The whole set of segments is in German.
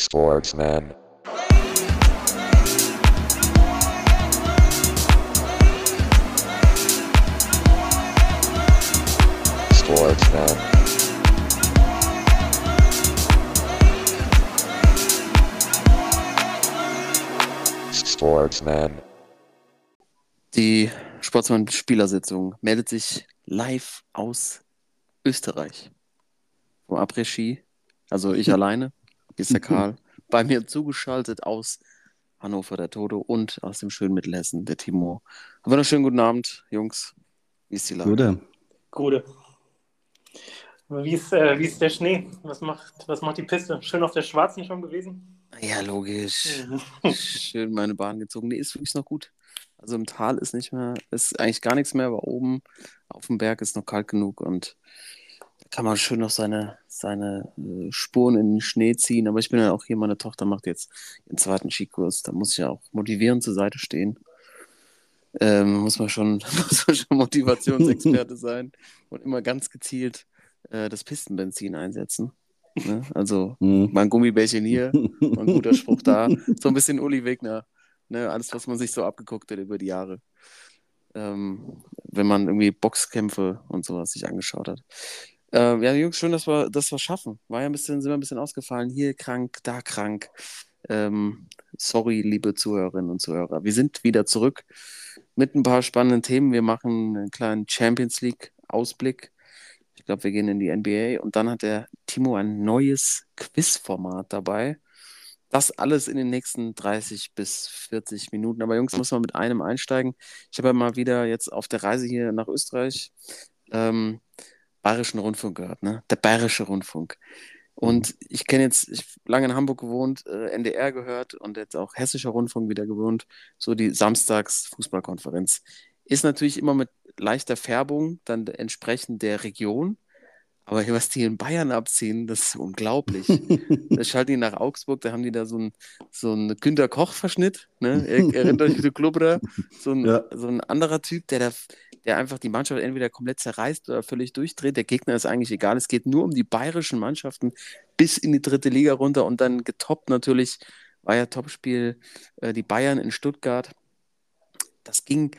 Sportsman. Sportsman. Sportsman. Die Sportsmann-Spielersitzung meldet sich live aus Österreich. Vom Après-Ski. Also ich alleine. Hier ist der Karl. Bei mir zugeschaltet aus Hannover, der Toto, und aus dem schönen Mittelhessen, der Timo. Aber einen schönen guten Abend, Jungs. Wie ist die Lage? Gute. Gute. Wie ist, äh, wie ist der Schnee? Was macht, was macht die Piste? Schön auf der Schwarzen schon gewesen? Ja, logisch. Schön meine Bahn gezogen. Nee, ist wirklich noch gut. Also im Tal ist nicht mehr, ist eigentlich gar nichts mehr, aber oben auf dem Berg ist noch kalt genug und kann man schön noch seine, seine äh, Spuren in den Schnee ziehen. Aber ich bin ja auch hier, meine Tochter macht jetzt ihren zweiten Skikurs. Da muss ich ja auch motivierend zur Seite stehen. Ähm, muss man schon, muss man schon Motivationsexperte sein und immer ganz gezielt äh, das Pistenbenzin einsetzen. Ne? Also Mhm. mal ein Gummibärchen hier und ein guter Spruch da. So ein bisschen Uli Wegner. Ne? Alles, was man sich so abgeguckt hat über die Jahre. Ähm, wenn man irgendwie Boxkämpfe und sowas sich angeschaut hat. Ähm, ja, Jungs, schön, dass wir das schaffen. War ja ein bisschen, sind wir ein bisschen ausgefallen. Hier krank, da krank. Ähm, sorry, liebe Zuhörerinnen und Zuhörer. Wir sind wieder zurück mit ein paar spannenden Themen. Wir machen einen kleinen Champions League-Ausblick. Ich glaube, wir gehen in die NBA und dann hat der Timo ein neues Quizformat dabei. Das alles in den nächsten 30 bis 40 Minuten. Aber Jungs, muss man mit einem einsteigen. Ich habe ja mal wieder jetzt auf der Reise hier nach Österreich ähm, Bayerischen Rundfunk gehört, ne? Der Bayerische Rundfunk. Und ich kenne jetzt, ich habe lange in Hamburg gewohnt, äh, NDR gehört und jetzt auch Hessischer Rundfunk wieder gewohnt, so die Samstags-Fußballkonferenz. Ist natürlich immer mit leichter Färbung, dann entsprechend der Region. Aber was die in Bayern abziehen, das ist unglaublich. da schalten die nach Augsburg, da haben die da so einen so Günter Koch-Verschnitt. Ne? Er, erinnert euch an Klubber, so ein, Ja. so ein anderer Typ, der, da, der einfach die Mannschaft entweder komplett zerreißt oder völlig durchdreht. Der Gegner ist eigentlich egal. Es geht nur um die bayerischen Mannschaften bis in die dritte Liga runter und dann getoppt natürlich war ja Topspiel äh, die Bayern in Stuttgart. Das ging,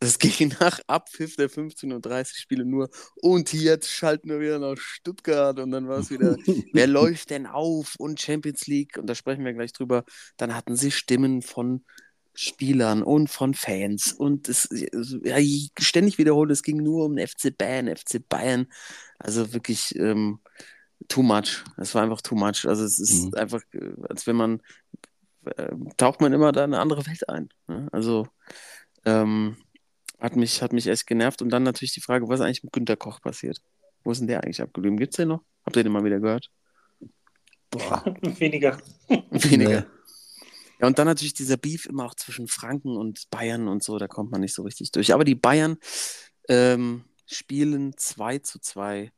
das ging nach Abpfiff der 15.30 Uhr Spiele nur. Und jetzt schalten wir wieder nach Stuttgart und dann war es wieder, wer läuft denn auf und Champions League und da sprechen wir gleich drüber. Dann hatten sie Stimmen von Spielern und von Fans und es ja, ständig wiederholt, es ging nur um den FC Bayern, FC Bayern. Also wirklich ähm, too much. Es war einfach too much. Also es ist Mhm. einfach, äh, als wenn man äh, taucht man immer da in eine andere Welt ein. Ne? Also ähm, hat mich, hat mich echt genervt. Und dann natürlich die Frage, was ist eigentlich mit Günter Koch passiert? Wo ist denn der eigentlich abgeblieben? Gibt es den noch? Habt ihr den mal wieder gehört? Boah. Weniger. Weniger. Nee. Ja, und dann natürlich dieser Beef immer auch zwischen Franken und Bayern und so, da kommt man nicht so richtig durch. Aber die Bayern ähm, spielen 2 zu 2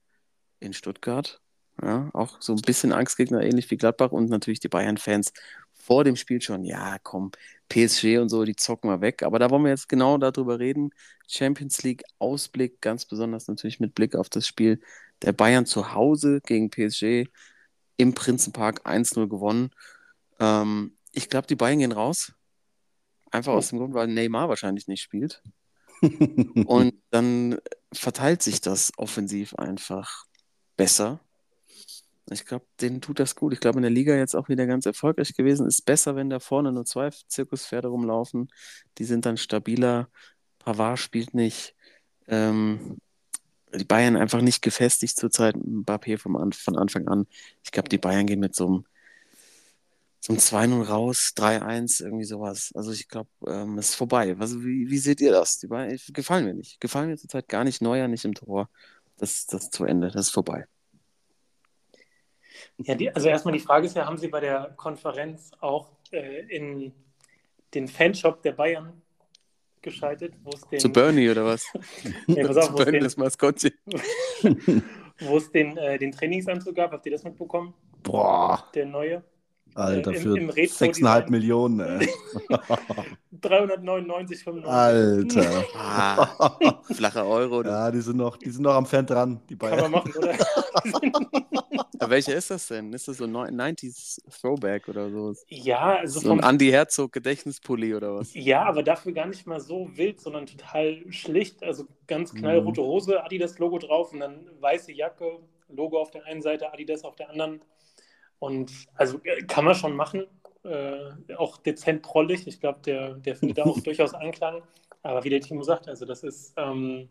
in Stuttgart. Ja, auch so ein bisschen Angstgegner, ähnlich wie Gladbach und natürlich die Bayern-Fans vor dem Spiel schon, ja, komm, PSG und so, die zocken wir weg. Aber da wollen wir jetzt genau darüber reden. Champions League Ausblick, ganz besonders natürlich mit Blick auf das Spiel der Bayern zu Hause gegen PSG im Prinzenpark 1-0 gewonnen. Ähm, ich glaube, die Bayern gehen raus. Einfach aus dem Grund, weil Neymar wahrscheinlich nicht spielt. Und dann verteilt sich das offensiv einfach besser. Ich glaube, denen tut das gut. Ich glaube, in der Liga jetzt auch wieder ganz erfolgreich gewesen. Ist besser, wenn da vorne nur zwei Zirkuspferde rumlaufen. Die sind dann stabiler. Pavard spielt nicht. Ähm, die Bayern einfach nicht gefestigt zurzeit. Mbappé vom An von Anfang an. Ich glaube, die Bayern gehen mit so einem, einem 2-0 raus, 3-1, irgendwie sowas. Also ich glaube, ähm, es ist vorbei. Also wie, wie seht ihr das? Die Bayern gefallen mir nicht. Gefallen mir zurzeit gar nicht. Neuer nicht im Tor. Das ist zu Ende. Das ist vorbei. Ja, die, also erstmal die Frage ist ja, haben Sie bei der Konferenz auch äh, in den Fanshop der Bayern geschaltet, wo es den, Zu Bernie oder was? Ja, pass auf, Zu wo es Bernie, den, das Maskottchen. wo es den, äh, den Trainingsanzug gab? Habt ihr das mitbekommen? Boah. Der neue? Alter, im- für im Retro 6,5 Design. Millionen, ey. 399,95. Alter. Ah, flache Euro. du. Ja, die sind noch, die sind noch am Fan dran, die Kann man Bayern. machen, oder? Aber welcher ist das denn? Ist das so ein 90s Throwback oder so? ja, also So ein vom, Andy Herzog Gedächtnispulli oder was? ja, aber dafür gar nicht mal so wild, sondern total schlicht. Also ganz Mhm. knallrote Hose, Adidas-Logo drauf und dann weiße Jacke, Logo auf der einen Seite, Adidas auf der anderen. Und also äh, kann man schon machen. Äh, auch dezent prollig. Ich glaube, der, der findet da auch durchaus Anklang. Aber wie der Timo sagt, also das ist, ähm,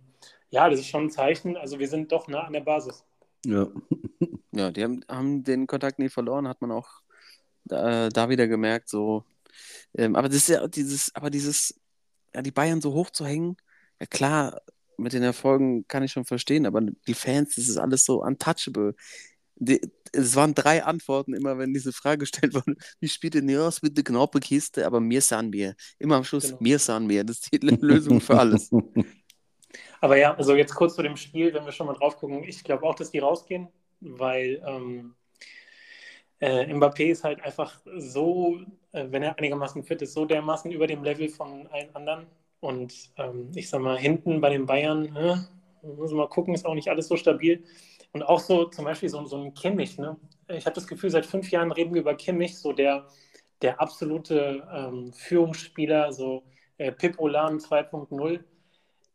ja, das ist schon ein Zeichen. Also wir sind doch nah an der Basis. Ja. Ja, die haben, haben den Kontakt nie verloren, hat man auch da, da wieder gemerkt. So. Ähm, aber das ist ja dieses, aber dieses, ja, die Bayern so hoch zu hängen, ja klar, mit den Erfolgen kann ich schon verstehen, aber die Fans, das ist alles so untouchable. Die, es waren drei Antworten immer, wenn diese Frage gestellt wurde, wie spielt denn ja, es wird eine knappe Kiste, aber mir sahen wir. Immer am Schluss, Genau. mir sahen wir. Das ist die Lösung für alles. Aber ja, also jetzt kurz zu dem Spiel, wenn wir schon mal drauf gucken, ich glaube auch, dass die rausgehen, weil ähm, äh, Mbappé ist halt einfach so, äh, wenn er einigermaßen fit ist, so dermaßen über dem Level von allen anderen. Und ähm, ich sag mal, hinten bei den Bayern, äh, muss man mal gucken, ist auch nicht alles so stabil. Und auch so zum Beispiel so, so ein Kimmich. Ne? Ich habe das Gefühl, seit fünf Jahren reden wir über Kimmich, so der, der absolute ähm, Führungsspieler, so äh, Pip Olan 2.0.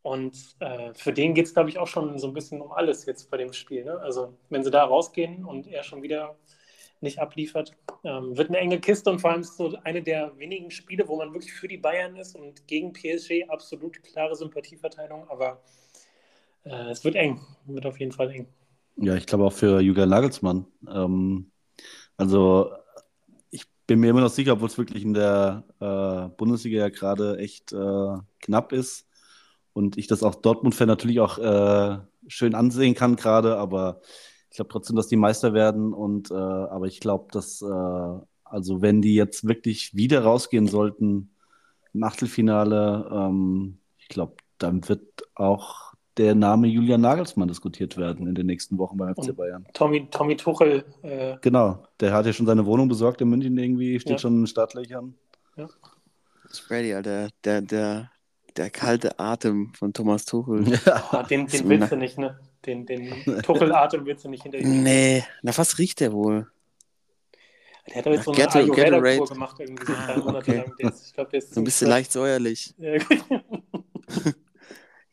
Und äh, für den geht es, glaube ich, auch schon so ein bisschen um alles jetzt bei dem Spiel. Ne? Also, wenn sie da rausgehen und er schon wieder nicht abliefert, ähm, wird eine enge Kiste und vor allem ist so eine der wenigen Spiele, wo man wirklich für die Bayern ist und gegen PSG absolut klare Sympathieverteilung. Aber äh, es wird eng, wird auf jeden Fall eng. Ja, ich glaube auch für Julian Nagelsmann. Ähm, also ich bin mir immer noch sicher, obwohl es wirklich in der äh, Bundesliga ja gerade echt äh, knapp ist und ich das auch Dortmund-Fan natürlich auch äh, schön ansehen kann gerade, aber ich glaube trotzdem, dass die Meister werden und äh, aber ich glaube, dass äh, also wenn die jetzt wirklich wieder rausgehen sollten im Achtelfinale, ähm, ich glaube, dann wird auch der Name Julian Nagelsmann diskutiert werden in den nächsten Wochen beim FC Bayern. Tommy, Tommy Tuchel, äh, Genau, der hat ja schon seine Wohnung besorgt in München irgendwie, steht Ja. schon in den Startlöchern. Brady, Alter, der, der, der kalte Atem von Thomas Tuchel. ah, den, den willst du nicht, ne? Den, den Tuchel-Atem willst du nicht hinter ihm. Nee, na was riecht der wohl? Der hat doch jetzt so eine Ayurveda-Kur Gatorade. gemacht, irgendwie so Ah, drei Monate okay. lang. Der ist, ich glaube, der ist So ein bisschen leicht säuerlich.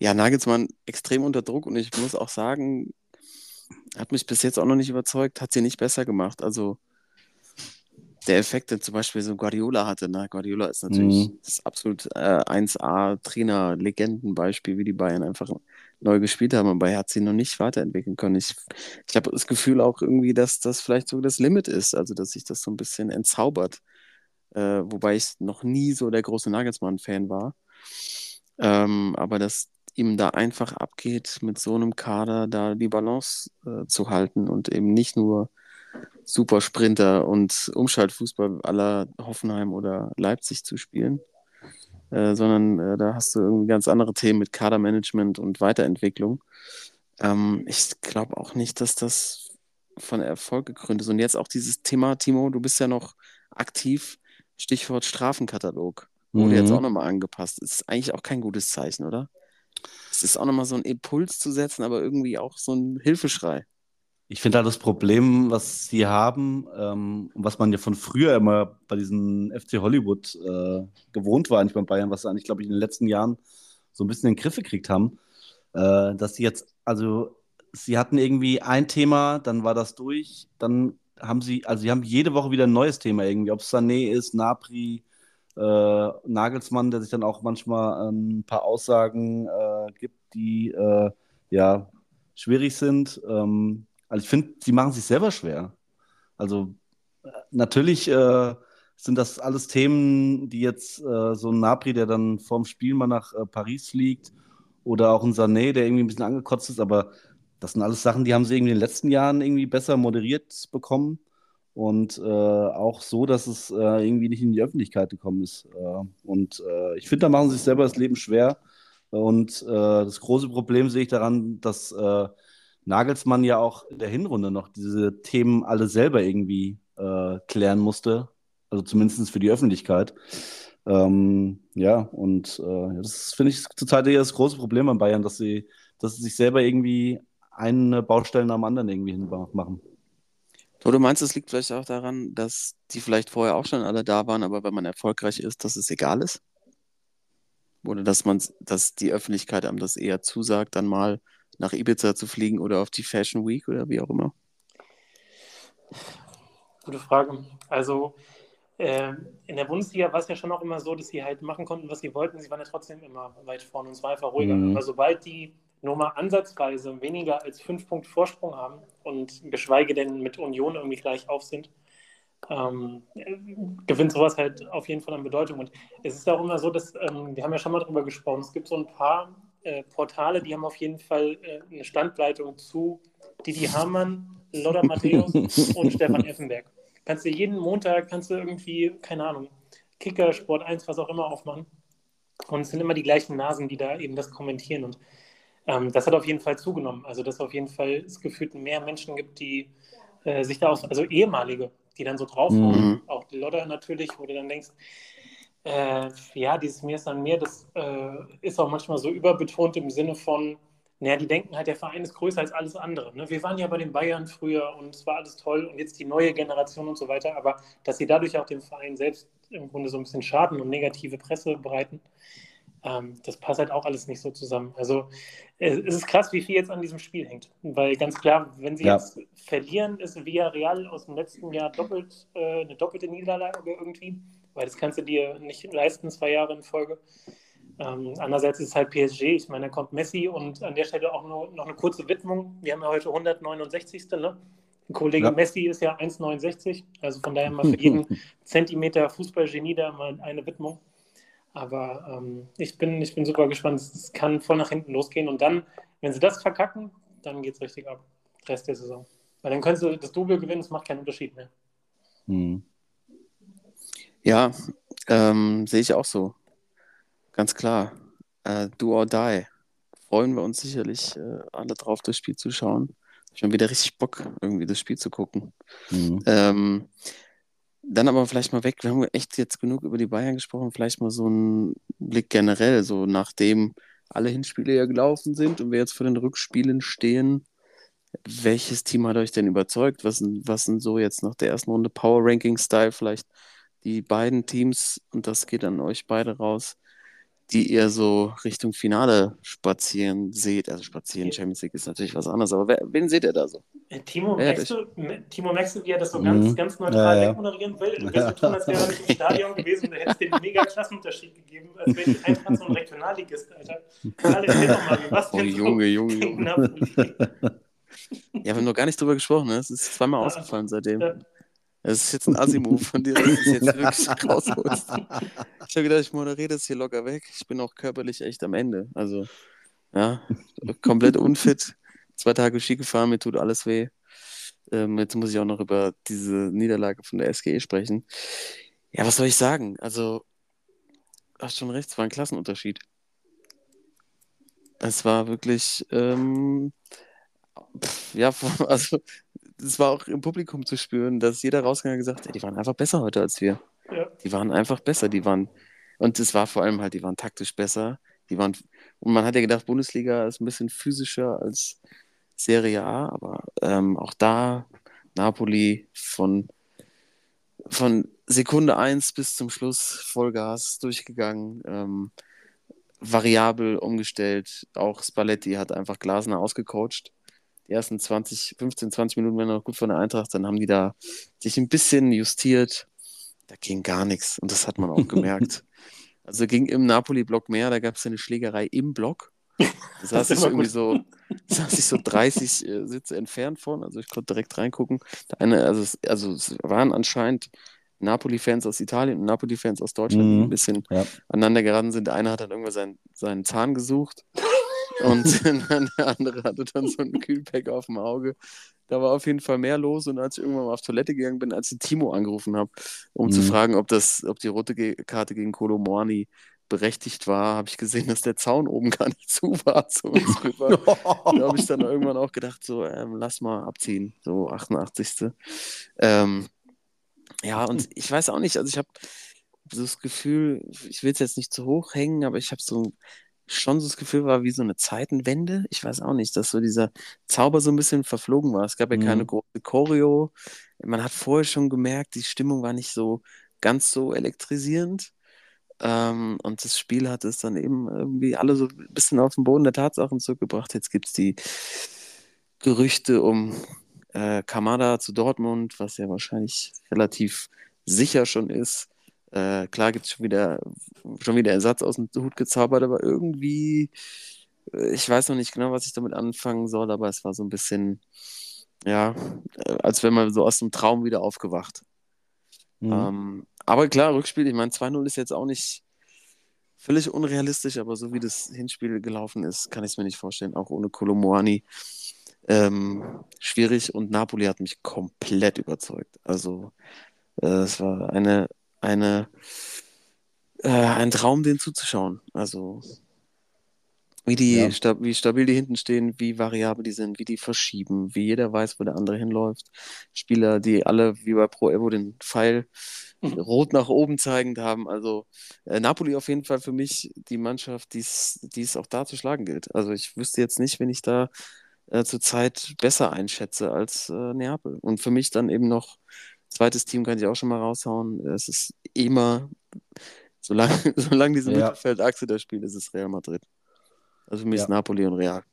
Ja, Nagelsmann extrem unter Druck und ich muss auch sagen, hat mich bis jetzt auch noch nicht überzeugt, hat sie nicht besser gemacht. Also der Effekt, den zum Beispiel so Guardiola hatte, ne? Guardiola ist natürlich Mhm. das absolut äh, 1A-Trainer, Legendenbeispiel, wie die Bayern einfach neu gespielt haben, aber er hat sie noch nicht weiterentwickeln können. Ich, ich habe das Gefühl auch irgendwie, dass das vielleicht so das Limit ist, also dass sich das so ein bisschen entzaubert. Äh, wobei ich noch nie so der große Nagelsmann-Fan war. Ähm, aber dass ihm da einfach abgeht, mit so einem Kader da die Balance äh, zu halten und eben nicht nur Supersprinter und Umschaltfußball aller Hoffenheim oder Leipzig zu spielen, äh, sondern äh, da hast du irgendwie ganz andere Themen mit Kadermanagement und Weiterentwicklung. Ähm, ich glaube auch nicht, dass das von Erfolg gekrönt ist. Und jetzt auch dieses Thema, Timo, du bist ja noch aktiv, Stichwort Strafenkatalog. Wurde jetzt Mhm. auch nochmal angepasst. Ist eigentlich auch kein gutes Zeichen, oder? Es ist auch nochmal so ein Impuls zu setzen, aber irgendwie auch so ein Hilfeschrei. Ich finde halt das Problem, was sie haben, ähm, was man ja von früher immer bei diesen FC Hollywood äh, gewohnt war, eigentlich bei Bayern, was sie eigentlich, glaube ich, in den letzten Jahren so ein bisschen in den Griff gekriegt haben, äh, dass sie jetzt, also sie hatten irgendwie ein Thema, dann war das durch, dann haben sie, also sie haben jede Woche wieder ein neues Thema irgendwie, ob es Sané ist, Napri, äh, Nagelsmann, der sich dann auch manchmal ähm, ein paar Aussagen äh, gibt, die äh, ja schwierig sind. Ähm, also ich finde, sie machen sich selber schwer. Also äh, natürlich äh, sind das alles Themen, die jetzt äh, so ein Napri, der dann vorm Spiel mal nach Paris fliegt, oder auch ein Sané, der irgendwie ein bisschen angekotzt ist, aber das sind alles Sachen, die haben sie irgendwie in den letzten Jahren irgendwie besser moderiert bekommen und äh, auch so, dass es äh, irgendwie nicht in die Öffentlichkeit gekommen ist. Äh, und äh, ich finde, da machen sie sich selber das Leben schwer. Und äh, das große Problem sehe ich daran, dass äh, Nagelsmann ja auch in der Hinrunde noch diese Themen alle selber irgendwie klären musste. Also zumindest für die Öffentlichkeit. Ähm, ja, und das finde ich zurzeit eher das große Problem an Bayern, dass sie, dass sie sich selber irgendwie eine Baustelle nach dem anderen irgendwie hinmachen. Du meinst, es liegt vielleicht auch daran, dass die vielleicht vorher auch schon alle da waren, aber wenn man erfolgreich ist, dass es egal ist? Oder dass man, dass die Öffentlichkeit einem das eher zusagt, dann mal nach Ibiza zu fliegen oder auf die Fashion Week oder wie auch immer? Gute Frage. Also äh, in der Bundesliga war es ja schon auch immer so, dass sie halt machen konnten, was sie wollten. Sie waren ja trotzdem immer weit vorne und es war einfach ruhiger. Mhm. Aber sobald die nur mal ansatzweise weniger als fünf Punkte Vorsprung haben und geschweige denn mit Union irgendwie gleich auf sind, ähm, gewinnt sowas halt auf jeden Fall an Bedeutung. Und es ist auch immer so, dass, ähm, wir haben ja schon mal drüber gesprochen, es gibt so ein paar äh, Portale, die haben auf jeden Fall äh, eine Standleitung zu Didi Hamann, Lothar Matthäus und Stefan Effenberg. Kannst du jeden Montag, kannst du irgendwie, keine Ahnung, Kicker, Sport 1, was auch immer aufmachen. Und es sind immer die gleichen Nasen, die da eben das kommentieren. Und ähm, das hat auf jeden Fall zugenommen. Also, dass auf jeden Fall es gefühlt mehr Menschen gibt, die äh, sich da aus, also ehemalige, die dann so draufhauen. Mhm. Auch die Lodder natürlich, wo du dann denkst, äh, ja, dieses Mir ist an mir, das äh, ist auch manchmal so überbetont im Sinne von, naja, die denken halt, der Verein ist größer als alles andere. Ne? Wir waren ja bei den Bayern früher und es war alles toll und jetzt die neue Generation und so weiter, aber dass sie dadurch auch dem Verein selbst im Grunde so ein bisschen Schaden und negative Presse bereiten, ähm, das passt halt auch alles nicht so zusammen. Also es ist krass, wie viel jetzt an diesem Spiel hängt. Weil ganz klar, wenn sie ja. jetzt verlieren, ist Villarreal aus dem letzten Jahr doppelt, äh, eine doppelte Niederlage irgendwie, weil das kannst du dir nicht leisten, zwei Jahre in Folge. Ähm, andererseits ist es halt PSG, ich meine, da kommt Messi und an der Stelle auch nur, noch eine kurze Widmung. Wir haben ja heute 169. Ne? Kollege ja. Messi ist ja 1,69, also von daher mal für jeden Zentimeter Fußballgenie da mal eine Widmung. Aber ähm, ich, bin, ich bin super gespannt. Es kann voll nach hinten losgehen. Und dann, wenn sie das verkacken, dann geht es richtig ab. Rest der Saison. Weil dann können sie das Double gewinnen, es macht keinen Unterschied mehr. Hm. Ja, ähm, sehe ich auch so. Ganz klar. Äh, do or die. Freuen wir uns sicherlich äh, alle drauf, das Spiel zu schauen. Ich habe wieder richtig Bock, irgendwie das Spiel zu gucken. Mhm. Ähm, dann aber vielleicht mal weg. Wir haben echt jetzt genug über die Bayern gesprochen. Vielleicht mal so einen Blick generell, so nachdem alle Hinspiele ja gelaufen sind und wir jetzt vor den Rückspielen stehen. Welches Team hat euch denn überzeugt? Was, was sind so jetzt nach der ersten Runde Power Ranking Style vielleicht die beiden Teams und das geht an euch beide raus, die ihr so Richtung Finale spazieren seht. Also spazieren, Champions League ist natürlich was anderes, aber wer, wen seht ihr da so? Äh, Timo, ja, merkst, du, Timo merkst du, wie er das so ganz, mhm. ganz neutral ja, ja. wegmoderieren will? Du wirst so tun, als wäre er nicht im Stadion gewesen und du hättest den mega Klassenunterschied gegeben, als wäre ich einfach so ein Regionalligist, Alter. Alle, doch mal, was oh, Junge, Junge, Junge. ja, wir haben noch gar nicht drüber gesprochen, ne? Es ist zweimal ausgefallen seitdem. Das ist jetzt ein Asimo von dir, dass du es jetzt wirklich rausholst. Ich habe gedacht, ich moderiere das hier locker weg. Ich bin auch körperlich echt am Ende. Also, ja, komplett unfit. Zwei Tage Ski gefahren, mir tut alles weh. Ähm, jetzt muss ich auch noch über diese Niederlage von der SGE sprechen. Ja, was soll ich sagen? Also, hast schon recht, es war ein Klassenunterschied. Es war wirklich, ähm, pff, ja, also es war auch im Publikum zu spüren, dass jeder rausgegangen hat gesagt, ey, die waren einfach besser heute als wir. Ja. Die waren einfach besser, die waren, und es war vor allem halt, die waren taktisch besser. Die waren, und man hat ja gedacht, Bundesliga ist ein bisschen physischer als Serie A, aber ähm, auch da Napoli von, von Sekunde 1 bis zum Schluss Vollgas durchgegangen, ähm, variabel umgestellt. Auch Spalletti hat einfach Glasner ausgecoacht die ersten 20, 15, 20 Minuten waren noch gut von der Eintracht, dann haben die da sich ein bisschen justiert. Da ging gar nichts und das hat man auch gemerkt. Also ging im Napoli-Block mehr, da gab es eine Schlägerei im Block. Da saß ich irgendwie so, saß ich so 30 äh, Sitze entfernt von, also ich konnte direkt reingucken. Eine, also, es, also es waren anscheinend Napoli-Fans aus Italien und Napoli-Fans aus Deutschland, die mhm. ein bisschen ja. aneinander geraten sind. Der eine hat dann irgendwann seinen, seinen Zahn gesucht. Und der andere hatte dann so ein Kühlpack auf dem Auge. Da war auf jeden Fall mehr los. Und als ich irgendwann mal auf Toilette gegangen bin, als ich Timo angerufen habe, um mhm. zu fragen, ob, das, ob die rote Karte gegen Kolo Moani berechtigt war, habe ich gesehen, dass der Zaun oben gar nicht zu war zu uns rüber. da habe ich dann irgendwann auch gedacht, so, ähm, lass mal abziehen, so 88. Ähm, Ja, und ich weiß auch nicht, also ich habe so das Gefühl, ich will es jetzt nicht zu hoch hängen, aber ich habe so schon so das Gefühl, war wie so eine Zeitenwende. Ich weiß auch nicht, dass so dieser Zauber so ein bisschen verflogen war. Es gab ja keine Mhm. große Choreo. Man hat vorher schon gemerkt, die Stimmung war nicht so ganz so elektrisierend. Ähm, und das Spiel hat es dann eben irgendwie alle so ein bisschen auf den Boden der Tatsachen zurückgebracht. Jetzt gibt es die Gerüchte um äh, Kamada zu Dortmund, was ja wahrscheinlich relativ sicher schon ist. Äh, klar gibt es schon wieder, schon wieder Ersatz aus dem Hut gezaubert, aber irgendwie, äh, ich weiß noch nicht genau, was ich damit anfangen soll, aber es war so ein bisschen, ja, äh, als wenn man so aus dem Traum wieder aufgewacht. Mhm. Ähm, aber klar, Rückspiel, ich meine, 2-0 ist jetzt auch nicht völlig unrealistisch, aber so wie das Hinspiel gelaufen ist, kann ich es mir nicht vorstellen, auch ohne Kolomoani. Ähm, schwierig und Napoli hat mich komplett überzeugt. Also, äh, es war eine, eine, äh, ein Traum, den zuzuschauen. Also, wie, die, Ja. sta wie stabil die hinten stehen, wie variabel die sind, wie die verschieben, wie jeder weiß, wo der andere hinläuft. Spieler, die alle wie bei Pro Evo den Pfeil Mhm. rot nach oben zeigend haben. Also äh, Napoli auf jeden Fall für mich die Mannschaft, die es auch da zu schlagen gilt. Also ich wüsste jetzt nicht, wenn ich da äh, zurzeit besser einschätze als äh, Neapel. Und für mich dann eben noch, zweites Team kann ich auch schon mal raushauen. Es ist immer, solange, solange diese Ja. Mittelfeldachse da spielt, ist es Real Madrid. Also für mich Ja. ist Napoli und Real.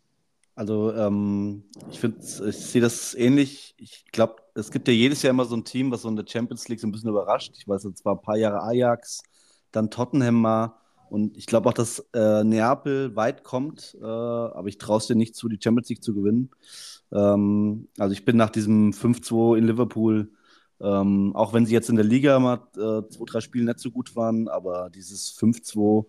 Also ähm, ich finde, ich sehe das ähnlich. Ich glaube, es gibt ja jedes Jahr immer so ein Team, was so in der Champions League so ein bisschen überrascht. Ich weiß, jetzt war ein paar Jahre Ajax, dann Tottenham mal. Und ich glaube auch, dass äh, Neapel weit kommt, äh, aber ich traue es dir nicht zu, die Champions League zu gewinnen. Ähm, also ich bin nach diesem 5-2 in Liverpool, ähm, auch wenn sie jetzt in der Liga mal äh, zwei, drei Spiele nicht so gut waren, aber dieses 5-2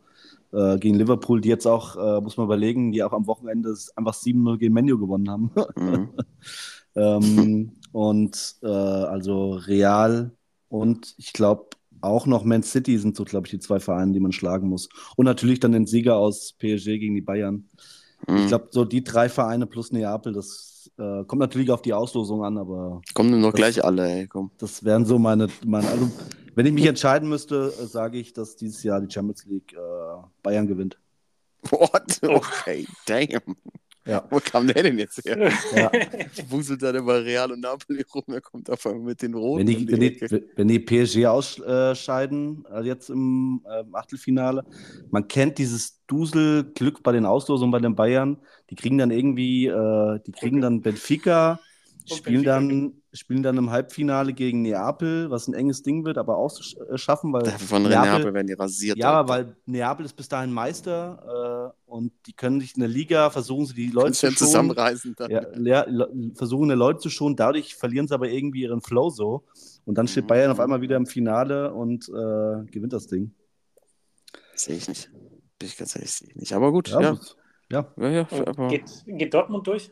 äh, gegen Liverpool, die jetzt auch, äh, muss man überlegen, die auch am Wochenende einfach 7-0 gegen Menu gewonnen haben. Mhm. ähm, und äh, also Real und ich glaube auch noch Man City sind so, glaube ich, die zwei Vereine, die man schlagen muss. Und natürlich dann den Sieger aus PSG gegen die Bayern. Ich Mhm. glaube, so die drei Vereine plus Neapel, das äh, kommt natürlich auf die Auslosung an, aber Kommen nur noch das- gleich alle, ey, komm. das wären so meine, meine also wenn ich mich entscheiden müsste, äh, sage ich, dass dieses Jahr die Champions League äh, Bayern gewinnt. What? Okay, damn. Ja. Wo kam der denn jetzt her? Ja. Wuselt dann über Real und Napoli rum, er kommt auf einmal mit den Roten Wenn die, die wenn, die, wenn die PSG ausscheiden, äh, jetzt im ähm, Achtelfinale, man kennt dieses Dusel-Glück bei den Auslosungen bei den Bayern. Die kriegen dann irgendwie, äh, die kriegen dann Benfica, spielen Benfica, dann, spielen dann im Halbfinale gegen Neapel, was ein enges Ding wird, aber auch äh, schaffen, weil Von Neapel- Neapel werden die rasiert. ja, Alter. weil Neapel ist bis dahin Meister äh, und die können sich in der Liga versuchen, sie die Leute zu schonen. zusammenreißen dann. Ja, versuchen eine Leute zu schonen, dadurch verlieren sie aber irgendwie ihren Flow so. Und dann steht Mhm. Bayern auf einmal wieder im Finale und äh, gewinnt das Ding. Sehe ich nicht. Bin ich ganz ehrlich, sehe ich nicht. Aber gut, Ja, ja. ja. Ja, ja, aber geht, geht Dortmund durch?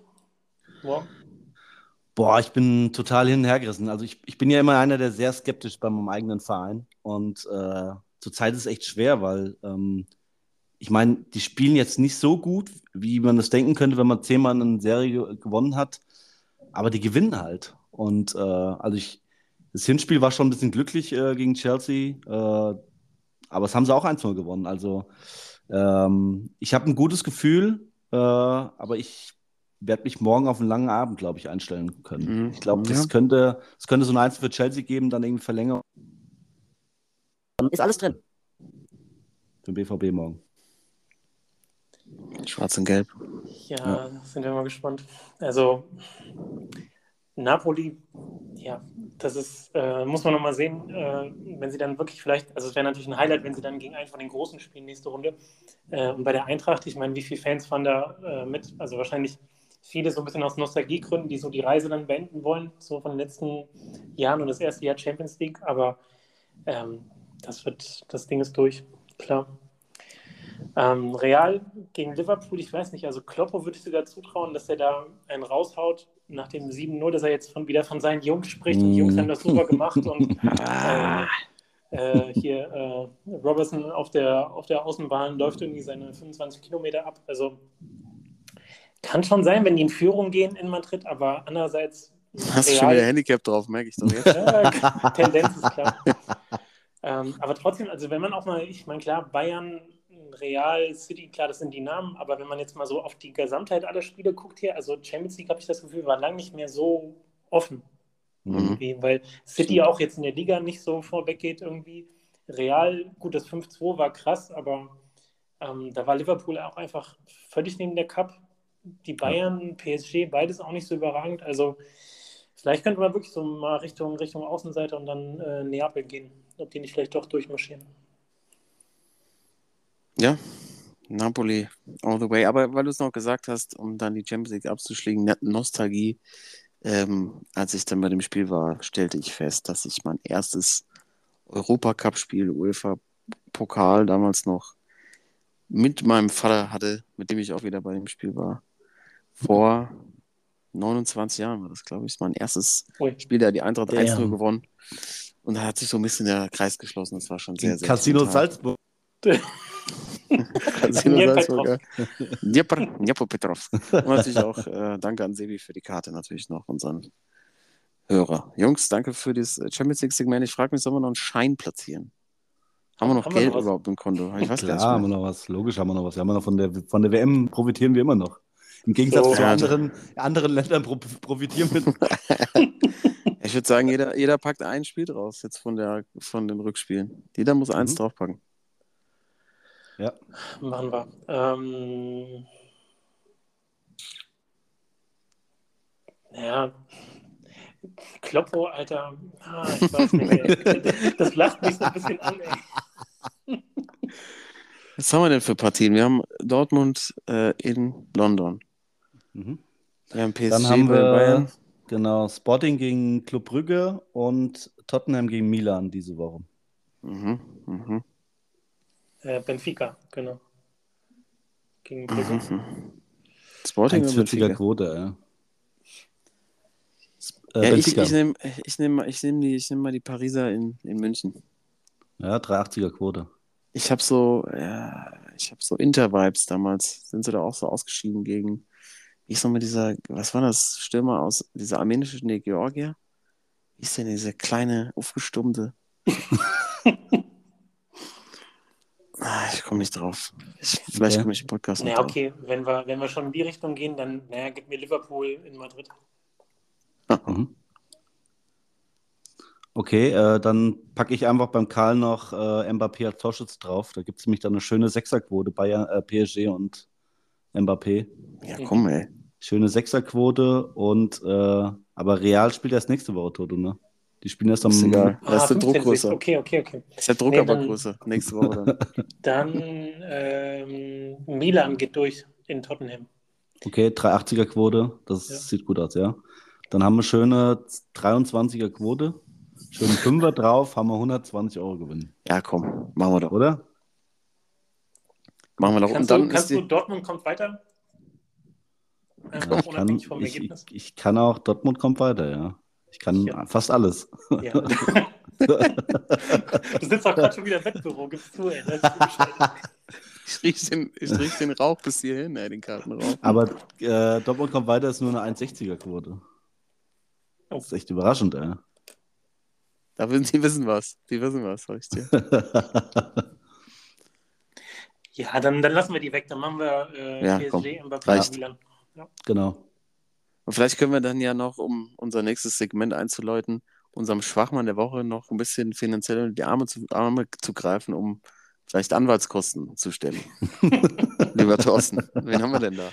Morgen? Boah, ich bin total hin und her gerissen. Also ich, ich bin ja immer einer, der sehr skeptisch bei meinem eigenen Verein. Und äh, zurzeit ist es echt schwer, weil ähm, ich meine, die spielen jetzt nicht so gut, wie man es denken könnte, wenn man zehnmal eine Serie ge- gewonnen hat. Aber die gewinnen halt. Und äh, also ich, das Hinspiel war schon ein bisschen glücklich äh, gegen Chelsea, äh, aber es haben sie auch 1-0 gewonnen. Also ähm, ich habe ein gutes Gefühl, äh, aber ich werde mich morgen auf einen langen Abend, glaube ich, einstellen können. Mhm. Ich glaube, das, Ja. könnte, das könnte so ein Einzel für Chelsea geben, dann irgendwie Verlängerung Ist alles drin. für den BVB morgen. schwarz und gelb. Ja, sind wir mal gespannt. Also, Napoli, ja, das ist, äh, muss man nochmal sehen, äh, wenn sie dann wirklich vielleicht, also es wäre natürlich ein Highlight, wenn sie dann gegen einen von den Großen spielen nächste Runde. Äh, und bei der Eintracht, ich meine, wie viele Fans fahren da äh, mit? Also wahrscheinlich viele so ein bisschen aus Nostalgiegründen, die so die Reise dann beenden wollen, so von den letzten Jahren und das erste Jahr Champions League. Aber ähm, das wird, das Ding ist durch, klar. Ähm, Real gegen Liverpool, ich weiß nicht, also Kloppo würde ich sogar zutrauen, dass er da einen raushaut nach dem 7-0, dass er jetzt von, wieder von seinen Jungs spricht und die Jungs haben das super gemacht und äh, äh, hier äh, Robertson auf der, auf der Außenbahn läuft irgendwie seine 25 Kilometer ab. Also kann schon sein, wenn die in Führung gehen in Madrid, aber andererseits Hast du schon wieder Handicap drauf, merke ich doch jetzt. Ja, Tendenz ist klar. ähm, aber trotzdem, also wenn man auch mal, ich meine, klar, Bayern, Real, City, klar, das sind die Namen, aber wenn man jetzt mal so auf die Gesamtheit aller Spiele guckt hier, also Champions League, habe ich das Gefühl, war lange nicht mehr so offen. Mhm. Weil City auch jetzt in der Liga nicht so vorweg geht irgendwie. Real, gut, das 5-2 war krass, aber ähm, da war Liverpool auch einfach völlig neben der Cup. Die Bayern, PSG, beides auch nicht so überragend. Also vielleicht könnte man wirklich so mal Richtung, Richtung Außenseite und dann äh, Neapel gehen, ob die nicht vielleicht doch durchmarschieren. Ja, Napoli all the way. Aber weil du es noch gesagt hast, um dann die Champions League abzuschließen, Ne- Nostalgie. Ähm, als ich dann bei dem Spiel war, stellte ich fest, dass ich mein erstes Europacup-Spiel, UEFA-Pokal damals noch mit meinem Vater hatte, mit dem ich auch wieder bei dem Spiel war. Vor 29 Jahren war das, glaube ich. Mein erstes Ui. Spiel, da die Eintracht Damn. 1-0 gewonnen. Und da hat sich so ein bisschen der Kreis geschlossen. Das war schon sehr, sehr Casino brutal. Salzburg. Casino. Salzburg, ja. Dnipropetrovsk. Und natürlich auch äh, danke an Sebi für die Karte, natürlich noch unseren Hörer. Jungs, danke für das Champions League-Segment. Ich frage mich, sollen wir noch einen Schein platzieren? Haben wir noch Haben wir Geld noch was? überhaupt im Konto? Ich weiß Klar, gar haben wir noch was. Logisch haben wir noch was. Wir haben ja noch von der, von der WM profitieren wir immer noch. Im Gegensatz So. zu Ja. anderen, anderen Ländern pro, profitieren wir. Ich würde sagen, jeder, jeder packt ein Spiel draus jetzt von, der, von den Rückspielen. Jeder muss eins Mhm. draufpacken. ja. Machen wir. Ähm, ja. Kloppo, Alter. Ah, ich weiß nicht. Das lacht mich so ein bisschen an, ey. Was haben wir denn für Partien? Wir haben Dortmund äh, in London. Mhm. Haben PSG Dann haben wir Bayern. genau Sporting gegen Club Brügge und Tottenham gegen Milan diese Woche. Mhm, mhm, Äh, Benfica, genau. Gegen Brügge. mhm. Sporting 1,40er Benfica? Quote, ja. Äh, Ja, ich, Benfica. ich nehme ich nehm, ich nehm die, ich nehm mal die Pariser in, in München. ja, 3,80er Quote. Ich habe so, ja, ich habe so Inter-Vibes damals. Sind sie da auch so ausgeschieden gegen, wie ist noch mit dieser, was war das, Stürmer aus, dieser armenische, nee, Georgier? Wie ist denn dieser kleine, aufgestummte? ah, ich komme nicht drauf. Ich, vielleicht Okay. komme ich im Podcast nicht Naja, drauf. okay, wenn wir, wenn wir schon in die Richtung gehen, dann, naja, gib mir Liverpool in Madrid. Mhm. Okay, äh, dann packe ich einfach beim Karl noch äh, Mbappé als Torschütz drauf. Da gibt es nämlich dann eine schöne Sechserquote bei äh, PSG und Mbappé. Ja, komm, ey. Schöne Sechserquote und äh, aber Real spielt erst nächste Woche, Toto, ne? Die spielen erst am Ist egal. Da ist der Druck 15, größer. Okay, okay, okay. Ist der Druck Nee, aber dann- größer. Nächste Woche dann. Dann ähm, Milan geht durch in Tottenham. Okay, 380er Quote, das Ja. sieht gut aus, ja. Dann haben wir schöne 23er Quote, schöne Fünfer drauf, haben wir 120 Euro gewinnen, Ja, komm, machen wir doch. oder? Machen wir doch. Und Kannst, dann du, kannst ist du, die, Dortmund kommt weiter? Ja, ich, kann, ich, ich, Ergebnis. ich kann auch, Dortmund kommt weiter, ja. Ich kann Ja. fast alles. Ja. du sitzt auch gerade schon wieder im Wettbüro, gibst zu, ey. Ich riech den, ich riech den Rauch bis hierhin, ey, den Kartenrauch. Aber äh, Dortmund kommt weiter, ist nur eine 1,60er Quote. Oh. Das ist echt überraschend, ey. Da wissen, die wissen was. Die wissen was, sag ich dir. Ja, dann, dann lassen wir die weg. Dann machen wir äh, Ja, PSG, komm. Mbappé, Reicht. Genau. Und vielleicht können wir dann ja noch, um unser nächstes Segment einzuläuten, unserem Schwachmann der Woche noch ein bisschen finanziell in die Arme zu, Arme zu greifen, um vielleicht Anwaltskosten zu stellen. Lieber Thorsten, wen haben wir denn da?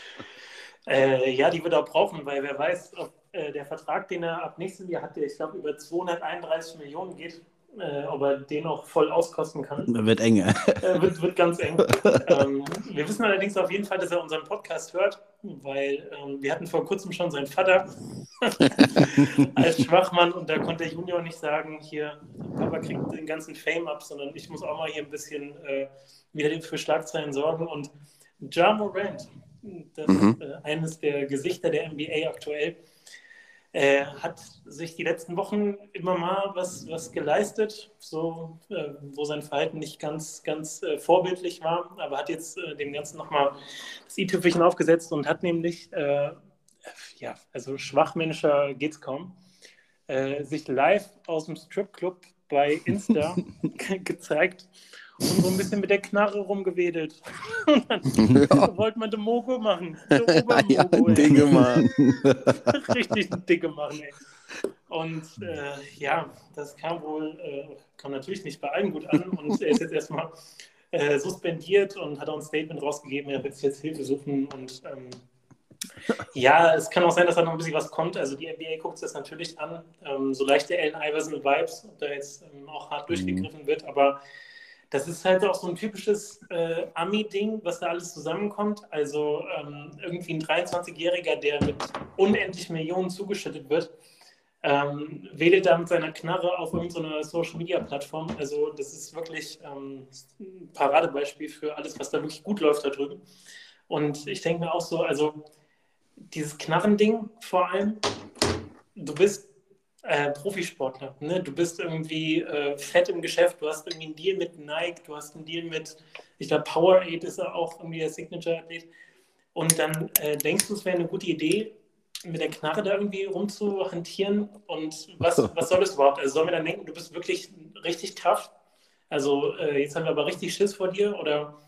Äh, ja, die wird er auch brauchen, weil wer weiß, ob äh, der Vertrag, den er ab nächstem Jahr hat, der ich glaube über 231 Millionen geht, äh, ob er den auch voll auskosten kann. Wird eng. Äh, wird, wird ganz eng. ähm, wir wissen allerdings auf jeden Fall, dass er unseren Podcast hört, weil ähm, wir hatten vor kurzem schon seinen Vater als Schwachmann und da konnte Junior nicht sagen, hier, Papa kriegt den ganzen Fame ab, sondern ich muss auch mal hier ein bisschen äh, wieder für Schlagzeilen sorgen und Ja Morant, das Mhm. ist äh, eines der Gesichter der NBA aktuell, äh, hat sich die letzten Wochen immer mal was, was geleistet, so, äh, wo sein Verhalten nicht ganz, ganz äh, vorbildlich war, aber hat jetzt äh, dem Ganzen nochmal das i-Tüpfelchen aufgesetzt und hat nämlich äh, ja, also schwachmännischer geht's kaum, äh, sich live aus dem Stripclub bei Insta ge gezeigt und so ein bisschen mit der Knarre rumgewedelt. Und dann Ja. wollte man den Mogo machen. Der ja. Dinge mal. richtig dicke machen, ey. Und äh, ja, das kam wohl, äh, kam natürlich nicht bei allen gut an und er ist jetzt erstmal äh, suspendiert und hat auch ein Statement rausgegeben, er wird sich jetzt Hilfe suchen und ähm, ja, es kann auch sein, dass da noch ein bisschen was kommt. Also die NBA guckt sich das natürlich an, ähm, so leichte Allen Iverson-Vibes, ob da jetzt ähm, auch hart durchgegriffen wird, aber das ist halt auch so ein typisches äh, Ami-Ding, was da alles zusammenkommt. Also ähm, irgendwie ein 23-Jähriger, der mit unendlich Millionen zugeschüttet wird, ähm, wählt da mit seiner Knarre auf irgendeiner Social-Media-Plattform. Also das ist wirklich ähm, ein Paradebeispiel für alles, was da wirklich gut läuft da drüben. Und ich denke mir auch so, also dieses Knarrending vor allem, du bist äh, Profisportler, ne? du bist irgendwie äh, fett im Geschäft, du hast irgendwie einen Deal mit Nike, du hast einen Deal mit, ich glaube, Powerade ist ja auch irgendwie der Signature-Athlet. Und dann äh, denkst du, es wäre eine gute Idee, mit der Knarre da irgendwie rumzuhantieren. Und was, was soll das überhaupt? Also sollen wir dann denken, du bist wirklich richtig tough? Also äh, jetzt haben wir aber richtig Schiss vor dir oder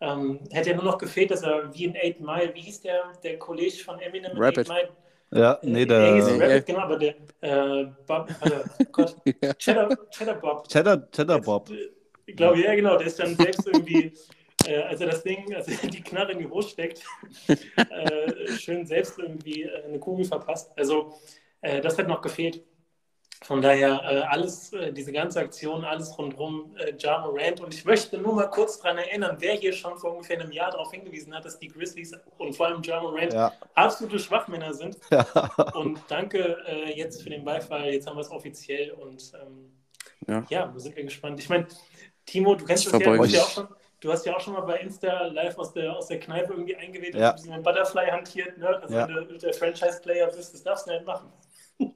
ähm, hätte ja nur noch gefehlt, dass er wie in 8 Mile, wie hieß der, der Kollege von Eminem in Rapid. 8 Mile? Ja, nee, Äh, er hieß der Nee, Rapid, genau, aber der äh, Bob, warte, Gott, Ja. Cheddar, Cheddar Bob. Cheddar, Cheddar Bob. Ich glaube, ja, genau, der ist dann selbst irgendwie, äh, als er das Ding, als er die Knarre in die Hose steckt, äh, schön selbst irgendwie äh, eine Kugel verpasst. Also, äh, das hat noch gefehlt. Von daher, äh, alles, äh, diese ganze Aktion, alles rundherum, äh, Ja Morant. Und ich möchte nur mal kurz daran erinnern, wer hier schon vor ungefähr einem Jahr darauf hingewiesen hat, dass die Grizzlies und vor allem Ja Morant Ja, absolute Schwachmänner sind. ja. Und danke äh, jetzt für den Beifall. Jetzt haben wir es offiziell und ähm, Ja. ja. sind wir gespannt. Ich meine, Timo, du kennst Ich das ja, du hast ja, auch schon, du hast ja auch schon mal bei Insta live aus der, aus der Kneipe irgendwie eingewählt Ja. ein bisschen mit Butterfly hantiert. Ne? Also Ja. wenn du der Franchise-Player bist, das darfst du nicht machen.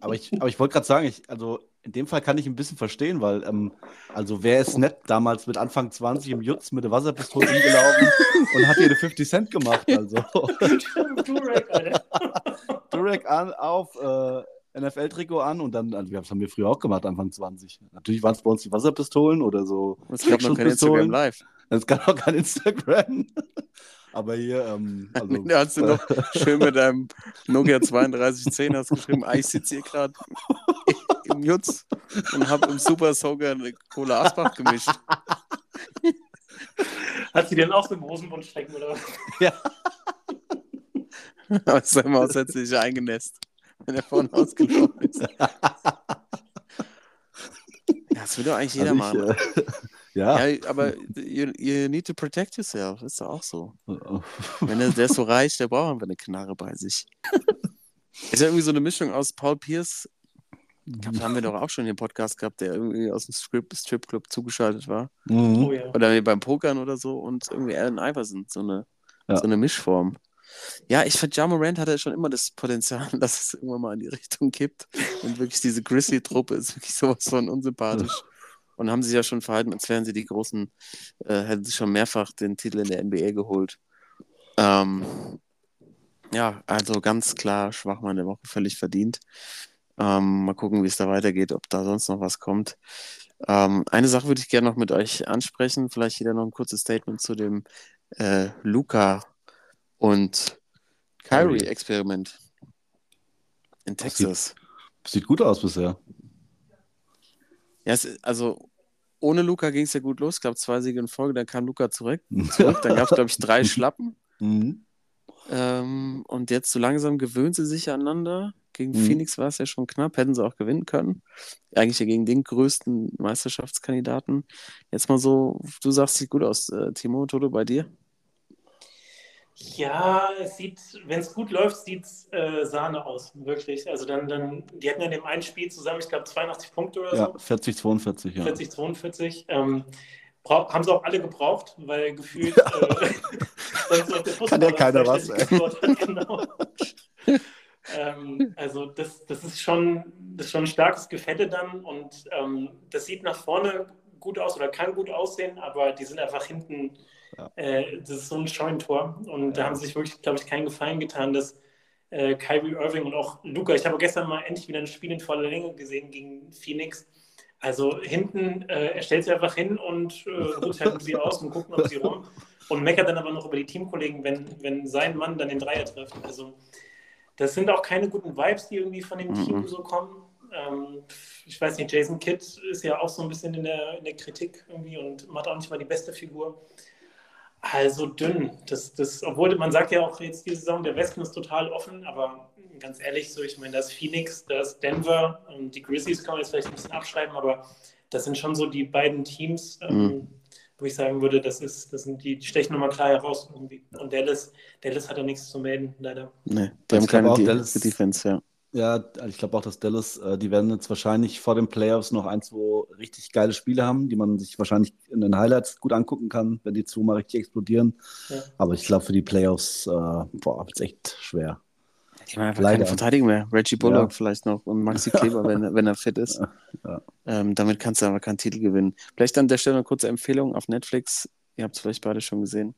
Aber ich, aber ich wollte gerade sagen, ich, also in dem Fall kann ich ein bisschen verstehen, weil, ähm, also wer ist nett damals mit Anfang 20 im Jutz mit der Wasserpistole rumgelaufen und hat hier eine 50 Cent gemacht, also Durek, Alter. direkt an, auf äh, NFL-Trikot an und dann, also das haben wir früher auch gemacht, Anfang 20. Natürlich waren es bei uns die Wasserpistolen oder so. Es gab noch kein Instagram. Live. Es gab auch kein Instagram. Aber hier, ähm, also, Da hast du noch schön mit deinem Nokia 3210 hast geschrieben, ah, ich sitze hier gerade im Jutz und habe im Super Soaker eine Cola Asbach gemischt. Hat sie denn auch so einen großen Mund stecken oder was? ja, Aber es ist immer aus hat sich eingenässt, wenn er vorne ausgelaufen ist. Ja, das will doch eigentlich jeder also machen. ich, äh, ja. Ja, aber you, you need to protect yourself, ist doch auch so. ja. Wenn er, der ist so reich, der braucht einfach eine Knarre bei sich. Ist ja irgendwie so eine Mischung aus Paul Pierce, glaub, da haben wir doch auch schon hier einen Podcast gehabt, der irgendwie aus dem Strip, Stripclub zugeschaltet war. Mhm. Oh ja. Oder beim Pokern oder so und irgendwie Allen Iverson, so eine, Ja. so eine Mischform. Ja, ich finde, Ja Morant hatte schon immer das Potenzial, dass es irgendwann mal in die Richtung kippt. Und wirklich diese Grizzly-Truppe ist wirklich sowas von unsympathisch. Und haben sich ja schon verhalten, als wären sie die großen, äh, hätten sie schon mehrfach den Titel in der NBA geholt. Ähm, ja, also ganz klar Schwachmann der Woche, völlig verdient. Ähm, mal gucken, wie es da weitergeht, ob da sonst noch was kommt. Ähm, eine Sache würde ich gerne noch mit euch ansprechen. Vielleicht jeder noch ein kurzes Statement zu dem äh, Luca und Kyrie-Experiment in Texas. Sieht gut aus bisher. Ja, es, also ohne Luca ging es ja gut los. Es gab zwei Siege in Folge, dann kam Luca zurück. zurück. Dann gab es, glaube ich, drei Schlappen. Mhm. Ähm, und jetzt so langsam gewöhnen sie sich aneinander. Gegen Mhm. Phoenix war es ja schon knapp, hätten sie auch gewinnen können. Eigentlich ja gegen den größten Meisterschaftskandidaten. Jetzt mal so, du sagst, sieht gut aus, äh, Timo, Toto, bei dir? Ja, es sieht, wenn es gut läuft, sieht es äh, Sahne aus, wirklich. Also dann, dann, die hatten ja in dem einen Spiel zusammen, ich glaube, 82 Punkte oder Ja, so. 40, 42, ja. 40, 42. Ähm, haben sie auch alle gebraucht, weil gefühlt äh, sonst Kann ja keiner was, genau. ähm, also das, das ist schon das ist schon ein starkes Gefälle dann und ähm, das sieht nach vorne gut aus oder kann gut aussehen, aber die sind einfach hinten, Ja. äh, das ist so ein Scheunentor und da Ja. haben sie sich wirklich, glaube ich, keinen Gefallen getan, das äh, Kyrie Irving und auch Luca. Ich habe gestern mal endlich wieder ein Spiel in voller Länge gesehen gegen Phoenix. Also hinten, äh, er stellt sich einfach hin und äh, ruht halt um sie aus und guckt um sie rum und meckert dann aber noch über die Teamkollegen, wenn, wenn sein Mann dann den Dreier trifft. Also das sind auch keine guten Vibes, die irgendwie von dem Team so kommen. Ähm, ich weiß nicht, Jason Kidd ist ja auch so ein bisschen in der, in der Kritik irgendwie und macht auch nicht mal die beste Figur. Also dünn. Das, das, obwohl man sagt ja auch jetzt diese Saison, der Westen ist total offen, aber ganz ehrlich, so ich meine, das Phoenix, das Denver und die Grizzlies kann man jetzt vielleicht ein bisschen abschreiben, aber das sind schon so die beiden Teams, ähm, Mhm. wo ich sagen würde, das ist, das sind die, die stechen nochmal klar heraus irgendwie. Und Dallas, Dallas hat da nichts zu melden, leider. Nee, die haben keine auch, Defense, ja. Ja, ich glaube auch, dass Dallas, äh, die werden jetzt wahrscheinlich vor den Playoffs noch ein, zwei richtig geile Spiele haben, die man sich wahrscheinlich in den Highlights gut angucken kann, wenn die zwei mal richtig explodieren. Ja. Aber ich glaube, für die Playoffs, äh, wird echt schwer. Die haben einfach Leider. keine Verteidigung mehr. Reggie Bullock Ja. vielleicht noch und Maxi Kleber, wenn, wenn er fit ist. Ja. Ähm, damit kannst du aber keinen Titel gewinnen. Vielleicht an der Stelle eine kurze Empfehlung auf Netflix. Ihr habt es vielleicht beide schon gesehen.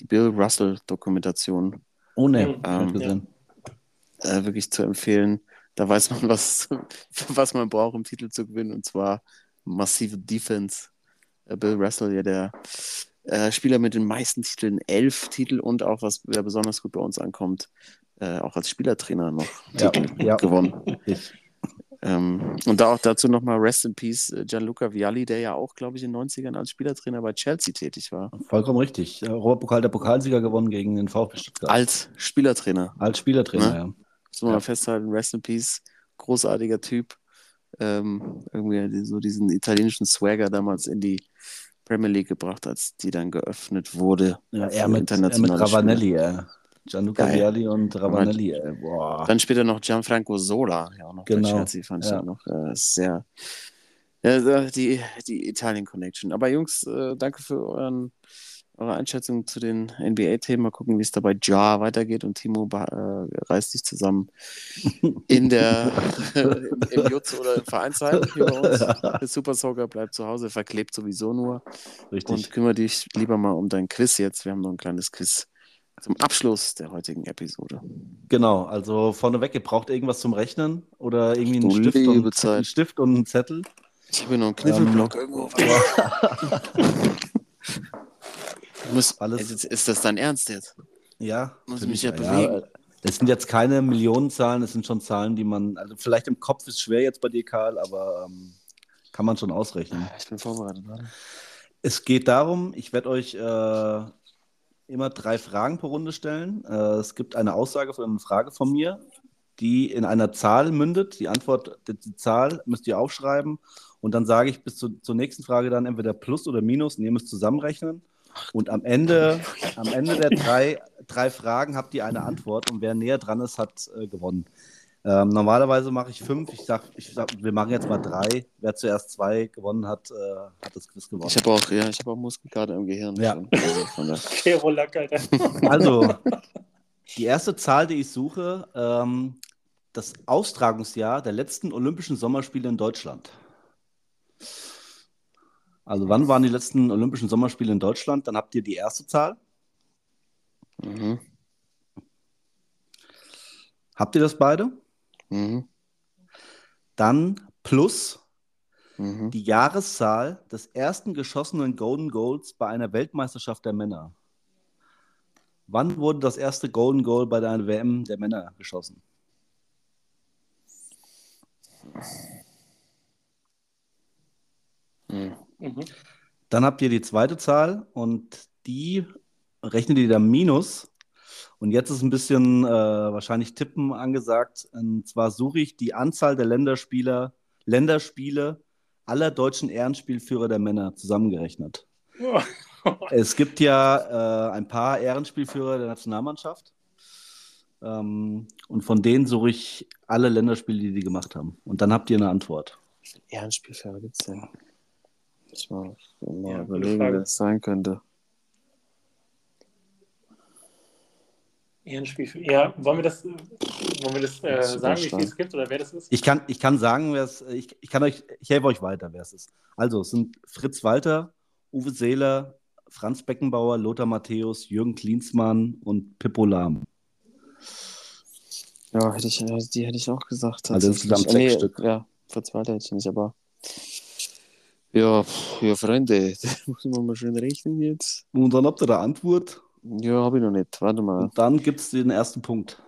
Die Bill Russell-Dokumentation. Oh ne, Mhm. Ähm, gesehen. Äh, wirklich zu empfehlen. Da weiß man, was, was man braucht, um Titel zu gewinnen. Und zwar massive Defense. Äh, Bill Russell, ja der äh, Spieler mit den meisten Titeln, elf Titel und auch, was ja besonders gut bei uns ankommt, äh, auch als Spielertrainer noch Ja, Titel ja. gewonnen. Ähm, und da auch dazu nochmal Rest in Peace äh, Gianluca Vialli, der ja auch, glaube ich, in den 90ern als Spielertrainer bei Chelsea tätig war. vollkommen richtig. Robert Pokal, der Pokalsieger gewonnen gegen den VfB Stuttgart. Als Spielertrainer. Als Spielertrainer, Ne? ja. Muss man Ja. mal festhalten, Rest in Peace, großartiger Typ. Ähm, irgendwie so diesen italienischen Swagger damals in die Premier League gebracht, als die dann geöffnet wurde. ja er, mit, er mit Ravanelli, ey. Gianluca Geil. Vialli und Ravanelli, ey. Boah. Dann später noch Gianfranco Sola, ja auch noch Genau, bei Chelsea, fand ich ja. auch noch äh, sehr. Ja, die, die Italien-Connection. Aber Jungs, äh, danke für euren, eure Einschätzung zu den NBA-Themen. Mal gucken, wie es da bei Ja weitergeht. Und Timo äh, reißt sich zusammen in der, im, Jutz oder im Vereinsheim hier bei uns. Der Super Soccer bleibt zu Hause, verklebt sowieso nur. Richtig. Und kümmere dich lieber mal um dein Quiz jetzt. Wir haben noch ein kleines Quiz zum Abschluss der heutigen Episode. Genau, also vorneweg, ihr braucht irgendwas zum Rechnen oder irgendwie einen Stift, und, einen Stift und einen Zettel. Ich habe hier noch einen Kniffelblock irgendwo. Du musst, Alles- ist, ist das dein Ernst jetzt? Ja, Muss mich ja bewegen. Das sind jetzt keine Millionenzahlen, das sind schon Zahlen, die man, also vielleicht im Kopf ist schwer jetzt bei dir, Karl, aber ähm, kann man schon ausrechnen. Ich bin vorbereitet. Warte. Es geht darum, ich werde euch äh, immer drei Fragen pro Runde stellen. Äh, es gibt eine Aussage von eine Frage von mir, die in einer Zahl mündet. Die Antwort, die, die Zahl müsst ihr aufschreiben und dann sage ich bis zu, zur nächsten Frage dann entweder Plus oder Minus und ihr müsst zusammenrechnen. Und am Ende, am Ende der drei, drei Fragen habt ihr eine Antwort und wer näher dran ist, hat äh, gewonnen. Ähm, normalerweise mache ich fünf. Ich sag, ich sag, wir machen jetzt mal drei. Wer zuerst zwei gewonnen hat, äh, hat das Quiz gewonnen. Ich habe auch, ja, ich habe auch Muskelkater im Gehirn. Ja. schon. Also von der, Okay, Rollack, Alter. Also, die erste Zahl, die ich suche, ähm, das Austragungsjahr der letzten Olympischen Sommerspiele in Deutschland. Also, wann waren die letzten Olympischen Sommerspiele in Deutschland? Dann habt ihr die erste Zahl. mhm. Habt ihr das beide? Mhm. Dann plus Mhm. die Jahreszahl des ersten geschossenen Golden Goals bei einer Weltmeisterschaft der Männer. Wann wurde das erste Golden Goal bei der WM der Männer geschossen? Mhm. Mhm. Dann habt ihr die zweite Zahl und die rechnet ihr dann minus. Und jetzt ist ein bisschen äh, wahrscheinlich Tippen angesagt. Und zwar suche ich die Anzahl der Länderspieler, Länderspiele aller deutschen Ehrenspielführer der Männer zusammengerechnet. Es gibt ja äh, ein paar Ehrenspielführer der Nationalmannschaft. Ähm, und von denen suche ich alle Länderspiele, die die gemacht haben. Und dann habt ihr eine Antwort. Ehrenspielfahrer gibt es denn? Ich mal, mal Ja, überlegen, wer es sein könnte. Ja, wollen wir das, wollen wir das äh, sagen, wie viel es gibt oder wer das ist? Ich kann, ich kann sagen, wer es, ich, ich kann euch, ich helfe euch weiter, wer es ist. Also, es sind Fritz Walter, Uwe Seeler, Franz Beckenbauer, Lothar Matthäus, Jürgen Klinsmann und Pippo Lahm. Ja, hätte ich, äh, die hätte ich auch gesagt. Also insgesamt Äh, sechs nee, Stück. Ja, für zweite hätte ich nicht, aber. Ja, ja, Freunde, da muss man mal schön rechnen jetzt. Und dann habt ihr eine Antwort. Ja, habe ich noch nicht. Warte mal. Und dann gibt es den ersten Punkt.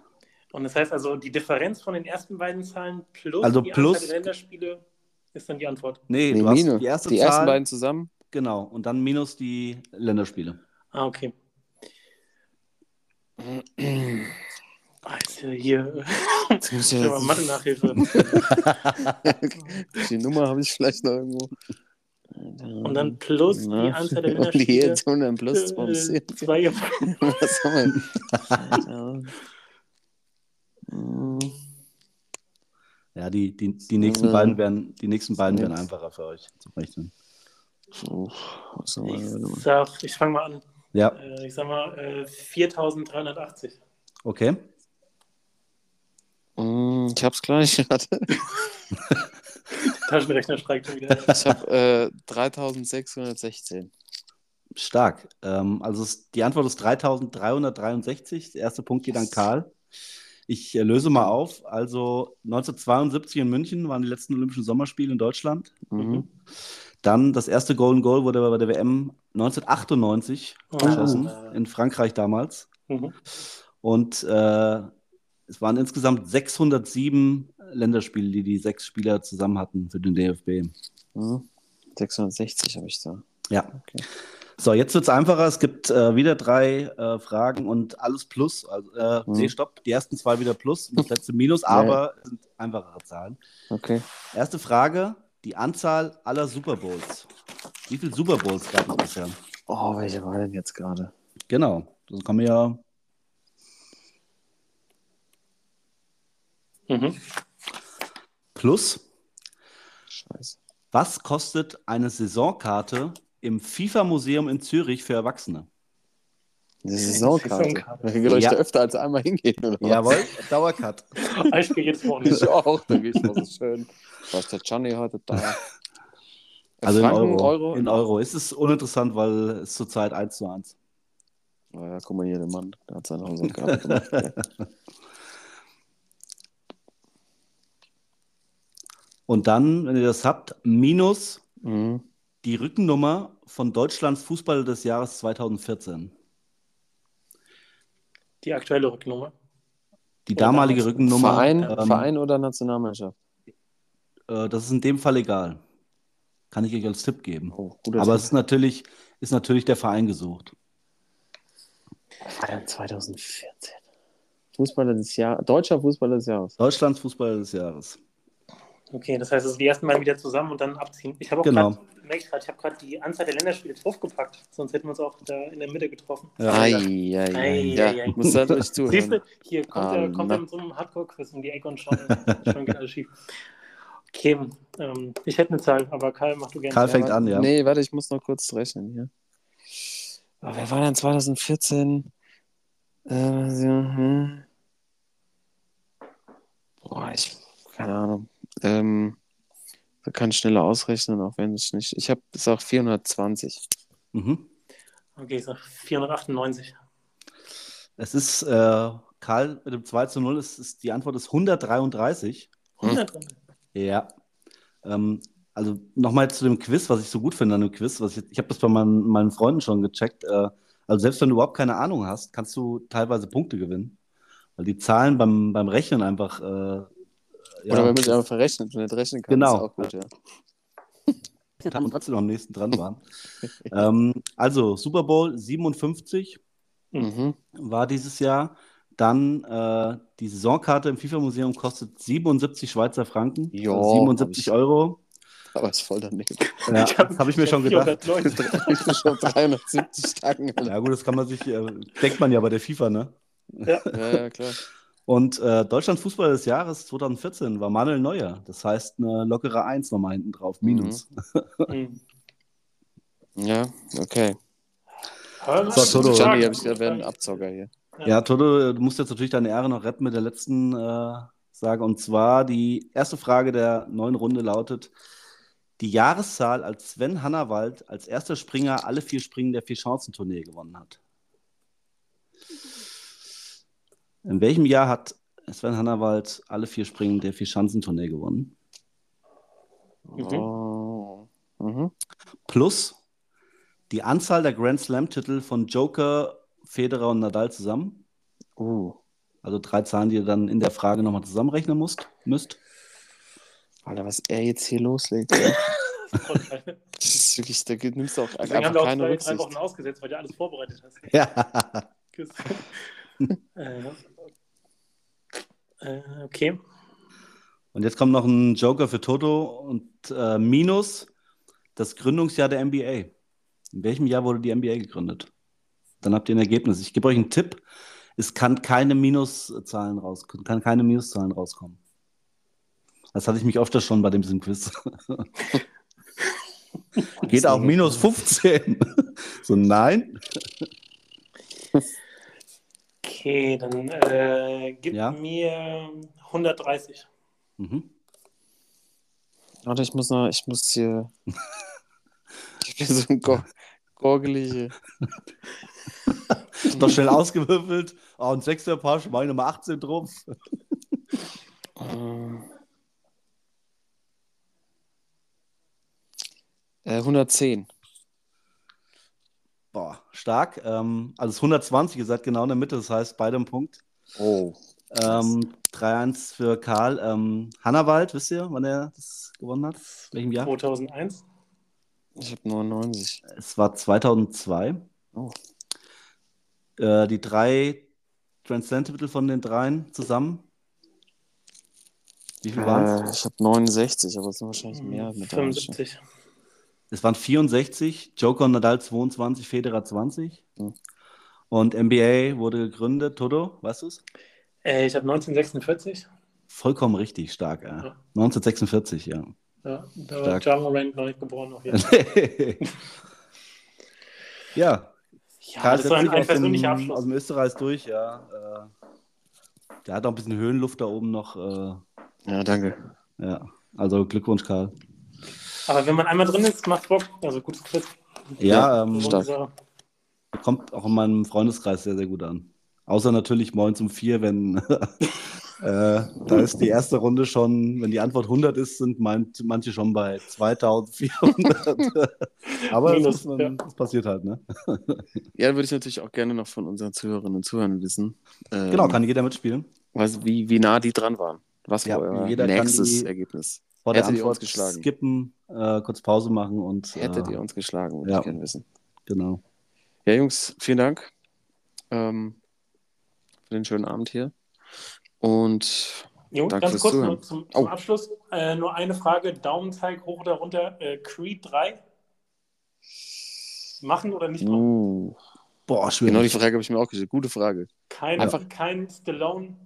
Und das heißt also, die Differenz von den ersten beiden Zahlen plus Also die plus- Anzahl der Länderspiele ist dann die Antwort. Nee, Nee, du hast Minus. die erste die Zahl. ersten beiden zusammen. Genau. Und dann minus die Länderspiele. Ah, okay. Also hier. Ich Ich ja Mathe-Nachhilfe. die Nummer habe ich vielleicht noch irgendwo. Und dann plus Na, die Anzahl der Und die Länderspiele. jetzt 100 plus vom äh, Sinn. zwei. Was haben wir? Ja, die, die, die nächsten beiden werden, die nächsten beiden werden einfacher für euch zu rechnen. Ich sag, ich fange mal an. Ja, Äh, ich sag mal äh, 4380. okay. Hm, Ich hab's gleich. Taschenrechner streikt schon wieder. Ich habe äh, 3616. Stark. Ähm, also es, die Antwort ist 3363. Der erste Punkt geht an Karl. Ich äh, löse mal auf. Also 1972 in München waren die letzten Olympischen Sommerspiele in Deutschland. Mhm. Dann das erste Golden Goal wurde bei der WM 1998 Oh. geschossen, in Frankreich damals. Mhm. Und äh, es waren insgesamt 607 Länderspiele, die die sechs Spieler zusammen hatten für den DFB. Mhm. 660 habe ich da. Ja. Okay. So, jetzt wird es einfacher. Es gibt äh, wieder drei äh, Fragen und alles plus. Also, äh, Mhm. Nee, stopp. Die ersten zwei wieder plus und das letzte minus, aber es sind einfachere Zahlen. Okay. Erste Frage: Die Anzahl aller Super Bowls. Wie viele Super Bowls gab es bisher? Oh, welche war denn jetzt gerade? Genau. Das kann man ja. Mhm. Plus, Scheiße. was kostet eine Saisonkarte im FIFA-Museum in Zürich für Erwachsene? Eine Saisonkarte. Saisonkarte. Da geht euch Ja. da öfter als einmal hingehen, oder? was? Jawohl, Dauercut. Ich gehe jedes Wochenende. Ich auch, denke ich, das ist schön. Was ist der Johnny heute da? Also in Franken, Euro. In Euro. Es ist uninteressant, weil es zurzeit 1 zu 1. Oh ja, guck mal hier, der Mann, der hat seine Hausaufgaben gemacht. Und dann, wenn ihr das habt, minus Mhm. die Rückennummer von Deutschlands Fußballer des Jahres 2014. Die aktuelle Rücknummer. Die Oder damalige. Rückennummer. Verein, ähm, Verein oder Nationalmannschaft? Äh, das ist in dem Fall egal. Kann ich euch als Tipp geben. Oh, Aber es ist natürlich, ist natürlich der Verein gesucht. war dann 2014. Fußballer des Jahres, deutscher Fußballer des Jahres. Deutschlands Fußballer des Jahres. Okay, das heißt, also die ersten beiden wieder zusammen und dann abziehen. Ich habe auch Genau. gerade, merke ich gerade, ich habe gerade die Anzahl der Länderspiele draufgepackt, sonst hätten wir uns auch da in der Mitte getroffen. Ja. Ei, Ja. ei, ei, ja, muss halt euch Siehst du, zuhören. hier kommt, Ah, er, kommt er mit so einem Hardcore-Quiz um die Ecke und schon, schon geht alles schief. Okay, ähm, ich hätte eine Zahl, aber Karl, mach du gerne. Karl fängt warte- an, ja. Nee, warte, ich muss noch kurz rechnen hier. Aber wer war denn 2014? Äh, hm. Boah, ich, keine Ahnung. Ähm, da kann ich schneller ausrechnen, auch wenn es nicht. Ich habe gesagt 420. Mhm. Okay, ich sag 498. Es ist, äh, Karl mit dem 2 zu 0, ist, ist, die Antwort ist 133. 100. Ja. Ähm, also nochmal zu dem Quiz, was ich so gut finde an dem Quiz. Was ich ich habe das bei meinen, meinen Freunden schon gecheckt. Äh, also selbst wenn du überhaupt keine Ahnung hast, kannst du teilweise Punkte gewinnen. Weil die Zahlen beim, beim Rechnen einfach. Äh, ja, Oder wenn man sich einfach verrechnet und nicht rechnen kann, Genau. ist auch gut, ja. und trotzdem am nächsten dran waren. ähm, also Super Bowl 57 Mhm. war dieses Jahr. Dann äh, die Saisonkarte im FIFA-Museum kostet 77 Schweizer Franken, also 77 hab ich- Euro. Aber ist voll daneben. Ja, das habe ich mir schon gedacht. 400 Leute. Ich bin schon 370 Tagen. Ja gut, das kann man sich, äh, denkt man ja bei der FIFA, ne? Ja. Ja, ja, klar. Und äh, Deutschlands Fußballer des Jahres 2014 war Manuel Neuer. Das heißt eine lockere 1 nochmal hinten drauf, minus. Hm. Ja, okay. So, Toto. Johnny, habe ich gesagt, wäre ein Abzocker hier. Ja, Toto, du musst jetzt natürlich deine Ehre noch retten mit der letzten äh, Sage. Und zwar die erste Frage der neuen Runde lautet: Die Jahreszahl, als Sven Hannawald als erster Springer alle vier Springen der Vier-Chancen-Tournee gewonnen hat. In welchem Jahr hat Sven Hannawald alle vier Springen der Vier-Schanzentournee gewonnen. Mhm. Oh. Mhm. Plus die Anzahl der Grand Slam-Titel von Joker, Federer und Nadal zusammen. Uh. Also drei Zahlen, die ihr dann in der Frage nochmal zusammenrechnen musst, müsst. Alter, was er jetzt hier loslegt. Das ist wirklich, da nimmst du auch Deswegen haben einfach wir auch keine zwei, drei Rücksicht. Wochen ausgesetzt, weil du alles vorbereitet hast. Ja. Äh, äh, okay. Und jetzt kommt noch ein Joker für Toto und äh, minus das Gründungsjahr der NBA. In welchem Jahr wurde die NBA gegründet? Dann habt ihr ein Ergebnis. Ich gebe euch einen Tipp. Es kann keine Minuszahlen raus, kann keine Minuszahlen rauskommen. Das hatte ich mich öfter schon bei diesem Quiz. Geht auch minus 15. so, nein. Okay, dann äh, gib Ja. mir 130. Mhm. Warte, ich muss noch, ich muss hier. ich bin so ein Gor gorgelige. Doch schnell ausgewürfelt. Oh, ein sechster Pasch, meine Nummer 18 drauf. Äh, 110. Boah, stark. Ähm, also es ist 120, ihr seid genau in der Mitte, das heißt beide im Punkt. Oh. Ähm, 3-1 für Karl. Ähm, Hannawald, wisst ihr, wann er das gewonnen hat? Welchem Jahr? 2001. Ich habe 99. Es war 2002. Oh. Äh, die drei Grand Slam-Titel von den dreien zusammen. Wie viel waren Äh, es? ich habe 69, aber es sind wahrscheinlich mehr mit dabei. 75. Es waren 64, Joker und Nadal 22, Federer 20. Hm. Und NBA wurde gegründet, Toto, weißt du es? Äh, ich habe 1946. Vollkommen richtig, stark. Ja. Ja. 1946, ja. Ja, da war. John Morant noch nicht geboren. Auf jeden Fall. ja, Ja, Karl das war ein, ein aus dem, persönlicher aus Abschluss. dem Österreich durch, ja. Äh, der hat auch ein bisschen Höhenluft da oben noch. Äh, Ja, danke. ja, also Glückwunsch, Karl. Aber wenn man einmal drin ist, macht Bock. Also gutes Quiz. Ja, ähm, kommt auch in meinem Freundeskreis sehr, sehr gut an. Außer natürlich morgens um vier, wenn äh, da ist die erste Runde schon, wenn die Antwort 100 ist, sind mein, manche schon bei 2400. Aber Minus, das, ja. das passiert halt, ne? Ja, würde ich natürlich auch gerne noch von unseren Zuhörerinnen und Zuhörern wissen. Ähm, Genau, kann jeder mitspielen. was, wie, wie nah die dran waren. Was Ja, war euer jeder kann nächstes die- Ergebnis? Vor der Hättet ihr uns Antwort geschlagen? skippen, äh, kurz Pause machen und. Hättet äh, ihr uns geschlagen, würde ja. ich gerne wissen. Genau. Ja, Jungs, vielen Dank ähm, für den schönen Abend hier. Und Jo, Danke ganz fürs kurz Zuhören. nur zum, zum Oh. Abschluss. Äh, nur eine Frage: Daumenzeig hoch oder runter. Äh, Creed 3. Machen oder nicht machen? uh, Boah, schwierig. genau die Frage habe ich mir auch gestellt. Gute Frage. Kein, Einfach- kein Stallone.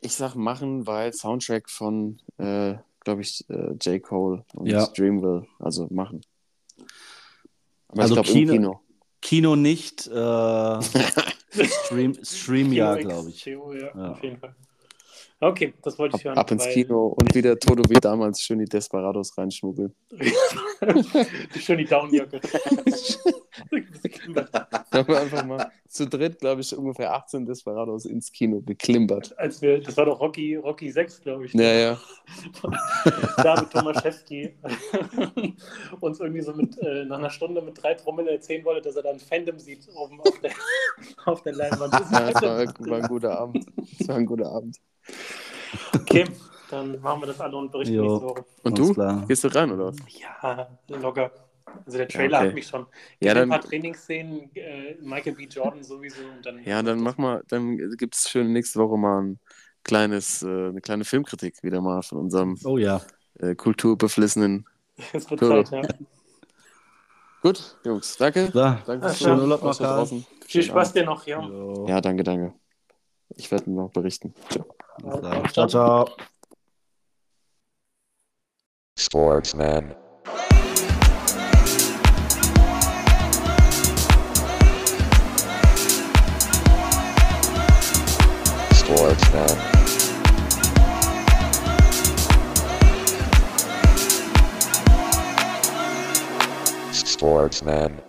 Ich sag machen, weil Soundtrack von, äh, glaube ich, äh, J. Cole und Ja. Dreamville. Also machen. Aber Also ich glaube Kino- Kino. Kino nicht, äh, Stream, Stream ja, glaube ich. CO, ja, Ja. auf jeden Fall. Okay, das wollte Ab, ich hören. ab ins weil- Kino und wieder Toto wie damals schön die Desperados reinschmuggeln. Schön die Downjacke. Da haben wir einfach mal zu dritt, glaube ich, ungefähr 18 Desperados ins Kino geklimpert. Als wir, das war doch Rocky, Rocky 6, glaube ich. Ja, ja. David Tomaszewski uns irgendwie so mit, äh, nach einer Stunde mit drei Trommeln erzählen wollte, dass er dann Phantom sieht oben auf der, auf der Leinwand. Das ja das war, war ein guter Abend. Das war ein guter Abend. Okay, dann machen wir das alle und berichten Jo. nächste Woche. Und du? klar. Gehst du rein, oder was? Ja, locker. Also der Trailer okay. hat mich schon. Ja, Ja, dann- ein paar Trainingsszenen, äh, Michael B. Jordan sowieso und dann. Ja, dann mach mal, dann gibt es schön nächste Woche mal ein kleines, äh, eine kleine Filmkritik wieder mal von unserem Oh ja. äh, kulturbeflissenen. Es wird. Zeit, ja. Gut, Jungs, danke. So, Danke Ach, fürs schönen. Urlaub noch, draußen. Viel Spaß dir noch, ja. jo. Ja, danke, danke. Ich werde noch berichten. Ciao. Alles klar. Ciao, ciao. Sportsman. Sportsman. Sportsman.